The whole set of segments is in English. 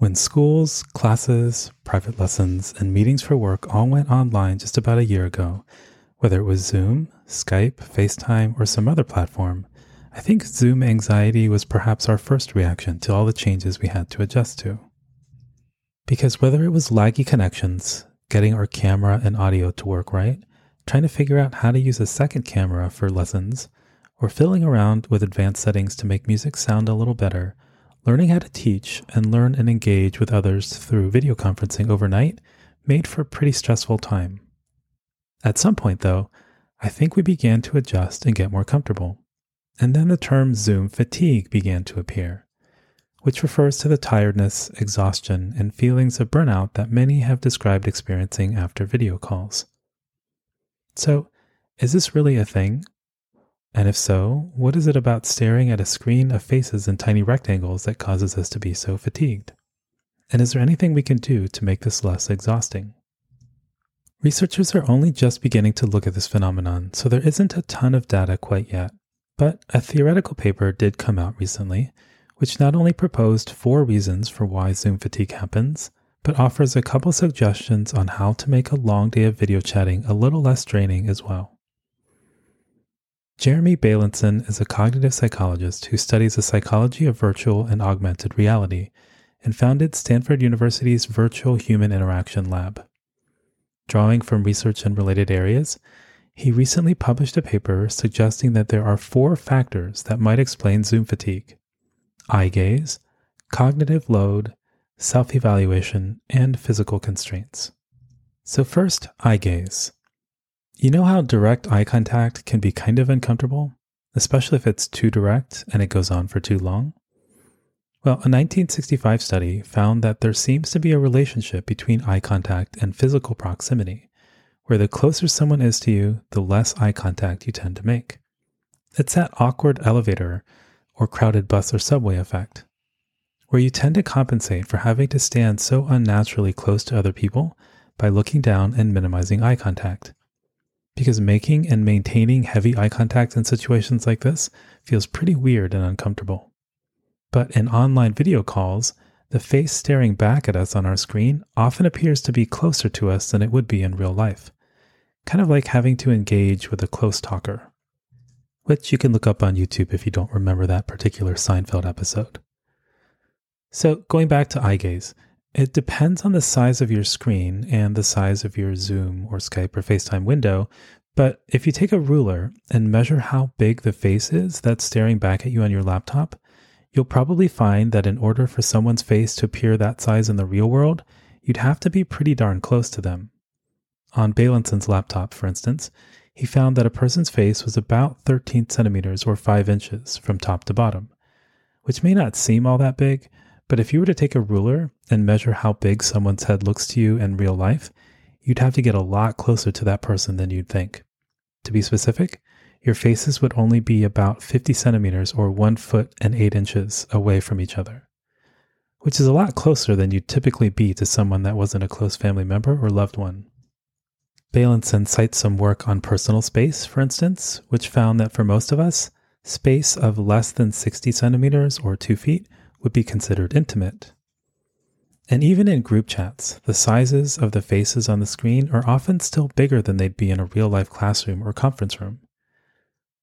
When schools, classes, private lessons, and meetings for work all went online just about a year ago, whether it was Zoom, Skype, FaceTime, or some other platform, I think Zoom anxiety was perhaps our first reaction to all the changes we had to adjust to. Because whether it was laggy connections, getting our camera and audio to work right, trying to figure out how to use a second camera for lessons, or fiddling around with advanced settings to make music sound a little better, Learning how to teach and learn and engage with others through video conferencing overnight made for a pretty stressful time. At some point, though, I think we began to adjust and get more comfortable. And then the term Zoom fatigue began to appear, which refers to the tiredness, exhaustion, and feelings of burnout that many have described experiencing after video calls. So, is this really a thing? And if so, what is it about staring at a screen of faces and tiny rectangles that causes us to be so fatigued? And is there anything we can do to make this less exhausting? Researchers are only just beginning to look at this phenomenon, so there isn't a ton of data quite yet. But a theoretical paper did come out recently, which not only proposed four reasons for why Zoom fatigue happens, but offers a couple suggestions on how to make a long day of video chatting a little less draining as well. Jeremy Bailenson is a cognitive psychologist who studies the psychology of virtual and augmented reality and founded Stanford University's Virtual Human Interaction Lab. Drawing from research in related areas, he recently published a paper suggesting that there are four factors that might explain Zoom fatigue eye gaze, cognitive load, self evaluation, and physical constraints. So, first, eye gaze. You know how direct eye contact can be kind of uncomfortable, especially if it's too direct and it goes on for too long? Well, a 1965 study found that there seems to be a relationship between eye contact and physical proximity, where the closer someone is to you, the less eye contact you tend to make. It's that awkward elevator or crowded bus or subway effect, where you tend to compensate for having to stand so unnaturally close to other people by looking down and minimizing eye contact because making and maintaining heavy eye contact in situations like this feels pretty weird and uncomfortable. But in online video calls, the face staring back at us on our screen often appears to be closer to us than it would be in real life, kind of like having to engage with a close talker, which you can look up on YouTube if you don't remember that particular Seinfeld episode. So, going back to eye gaze, it depends on the size of your screen and the size of your Zoom or Skype or FaceTime window. But if you take a ruler and measure how big the face is that's staring back at you on your laptop, you'll probably find that in order for someone's face to appear that size in the real world, you'd have to be pretty darn close to them. On Bailenson's laptop, for instance, he found that a person's face was about 13 centimeters or 5 inches from top to bottom, which may not seem all that big, but if you were to take a ruler and measure how big someone's head looks to you in real life, you'd have to get a lot closer to that person than you'd think. To be specific, your faces would only be about 50 centimeters or 1 foot and 8 inches away from each other. which is a lot closer than you'd typically be to someone that wasn't a close family member or loved one. Bailenson cites some work on personal space, for instance, which found that for most of us, space of less than 60 centimeters or 2 feet would be considered intimate. And even in group chats, the sizes of the faces on the screen are often still bigger than they'd be in a real life classroom or conference room.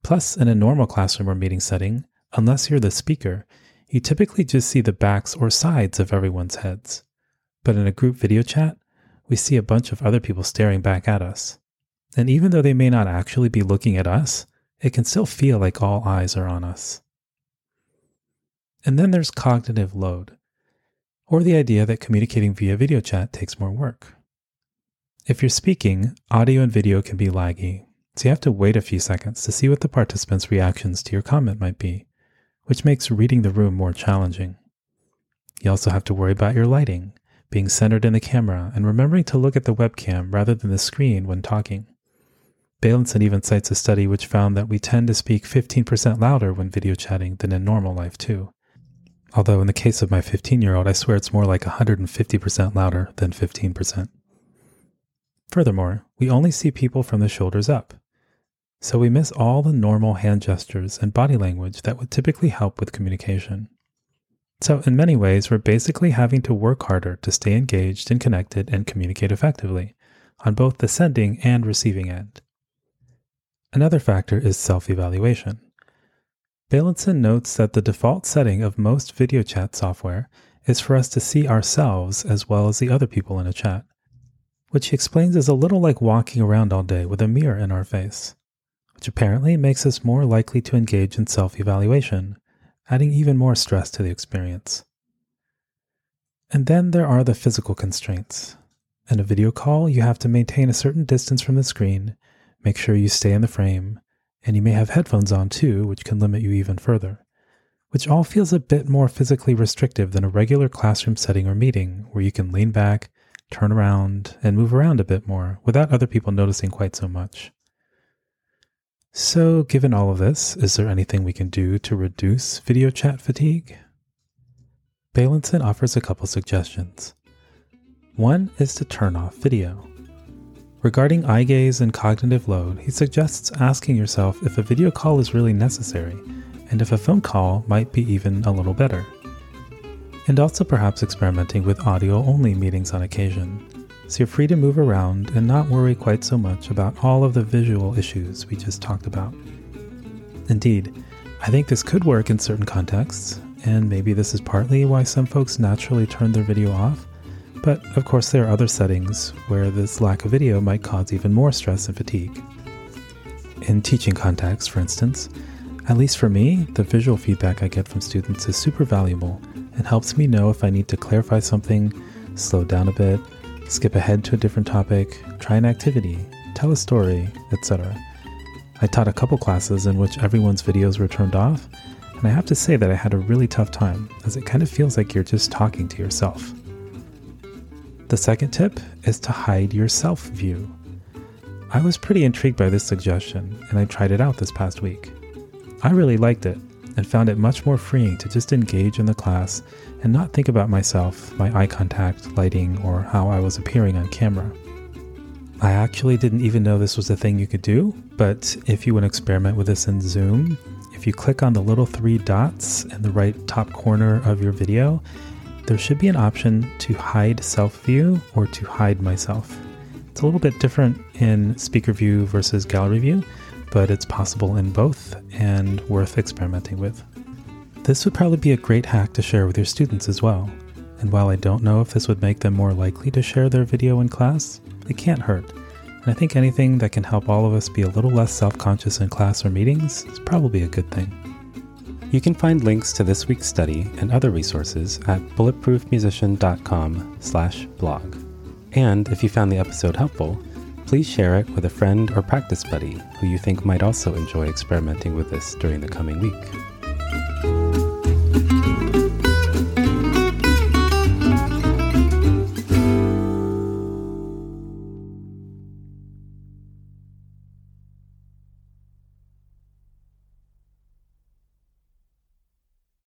Plus, in a normal classroom or meeting setting, unless you're the speaker, you typically just see the backs or sides of everyone's heads. But in a group video chat, we see a bunch of other people staring back at us. And even though they may not actually be looking at us, it can still feel like all eyes are on us. And then there's cognitive load, or the idea that communicating via video chat takes more work. If you're speaking, audio and video can be laggy, so you have to wait a few seconds to see what the participants' reactions to your comment might be, which makes reading the room more challenging. You also have to worry about your lighting, being centered in the camera, and remembering to look at the webcam rather than the screen when talking. Bailenson even cites a study which found that we tend to speak 15% louder when video chatting than in normal life, too. Although, in the case of my 15 year old, I swear it's more like 150% louder than 15%. Furthermore, we only see people from the shoulders up. So we miss all the normal hand gestures and body language that would typically help with communication. So, in many ways, we're basically having to work harder to stay engaged and connected and communicate effectively on both the sending and receiving end. Another factor is self evaluation. Bailenson notes that the default setting of most video chat software is for us to see ourselves as well as the other people in a chat, which he explains is a little like walking around all day with a mirror in our face, which apparently makes us more likely to engage in self evaluation, adding even more stress to the experience. And then there are the physical constraints. In a video call, you have to maintain a certain distance from the screen Make sure you stay in the frame, and you may have headphones on too, which can limit you even further, which all feels a bit more physically restrictive than a regular classroom setting or meeting where you can lean back, turn around, and move around a bit more without other people noticing quite so much. So, given all of this, is there anything we can do to reduce video chat fatigue? Bailenson offers a couple suggestions. One is to turn off video. Regarding eye gaze and cognitive load, he suggests asking yourself if a video call is really necessary, and if a phone call might be even a little better. And also perhaps experimenting with audio only meetings on occasion, so you're free to move around and not worry quite so much about all of the visual issues we just talked about. Indeed, I think this could work in certain contexts, and maybe this is partly why some folks naturally turn their video off but of course, there are other settings where this lack of video might cause even more stress and fatigue. In teaching contexts, for instance, at least for me, the visual feedback I get from students is super valuable and helps me know if I need to clarify something, slow down a bit, skip ahead to a different topic, try an activity, tell a story, etc. I taught a couple classes in which everyone's videos were turned off, and I have to say that I had a really tough time, as it kind of feels like you're just talking to yourself. The second tip is to hide your self view. I was pretty intrigued by this suggestion, and I tried it out this past week. I really liked it and found it much more freeing to just engage in the class and not think about myself, my eye contact, lighting, or how I was appearing on camera. I actually didn't even know this was a thing you could do, but if you want to experiment with this in Zoom, if you click on the little three dots in the right top corner of your video, there should be an option to hide self view or to hide myself. It's a little bit different in speaker view versus gallery view, but it's possible in both and worth experimenting with. This would probably be a great hack to share with your students as well. And while I don't know if this would make them more likely to share their video in class, it can't hurt. And I think anything that can help all of us be a little less self conscious in class or meetings is probably a good thing. You can find links to this week's study and other resources at bulletproofmusician.com/blog. And if you found the episode helpful, please share it with a friend or practice buddy who you think might also enjoy experimenting with this during the coming week.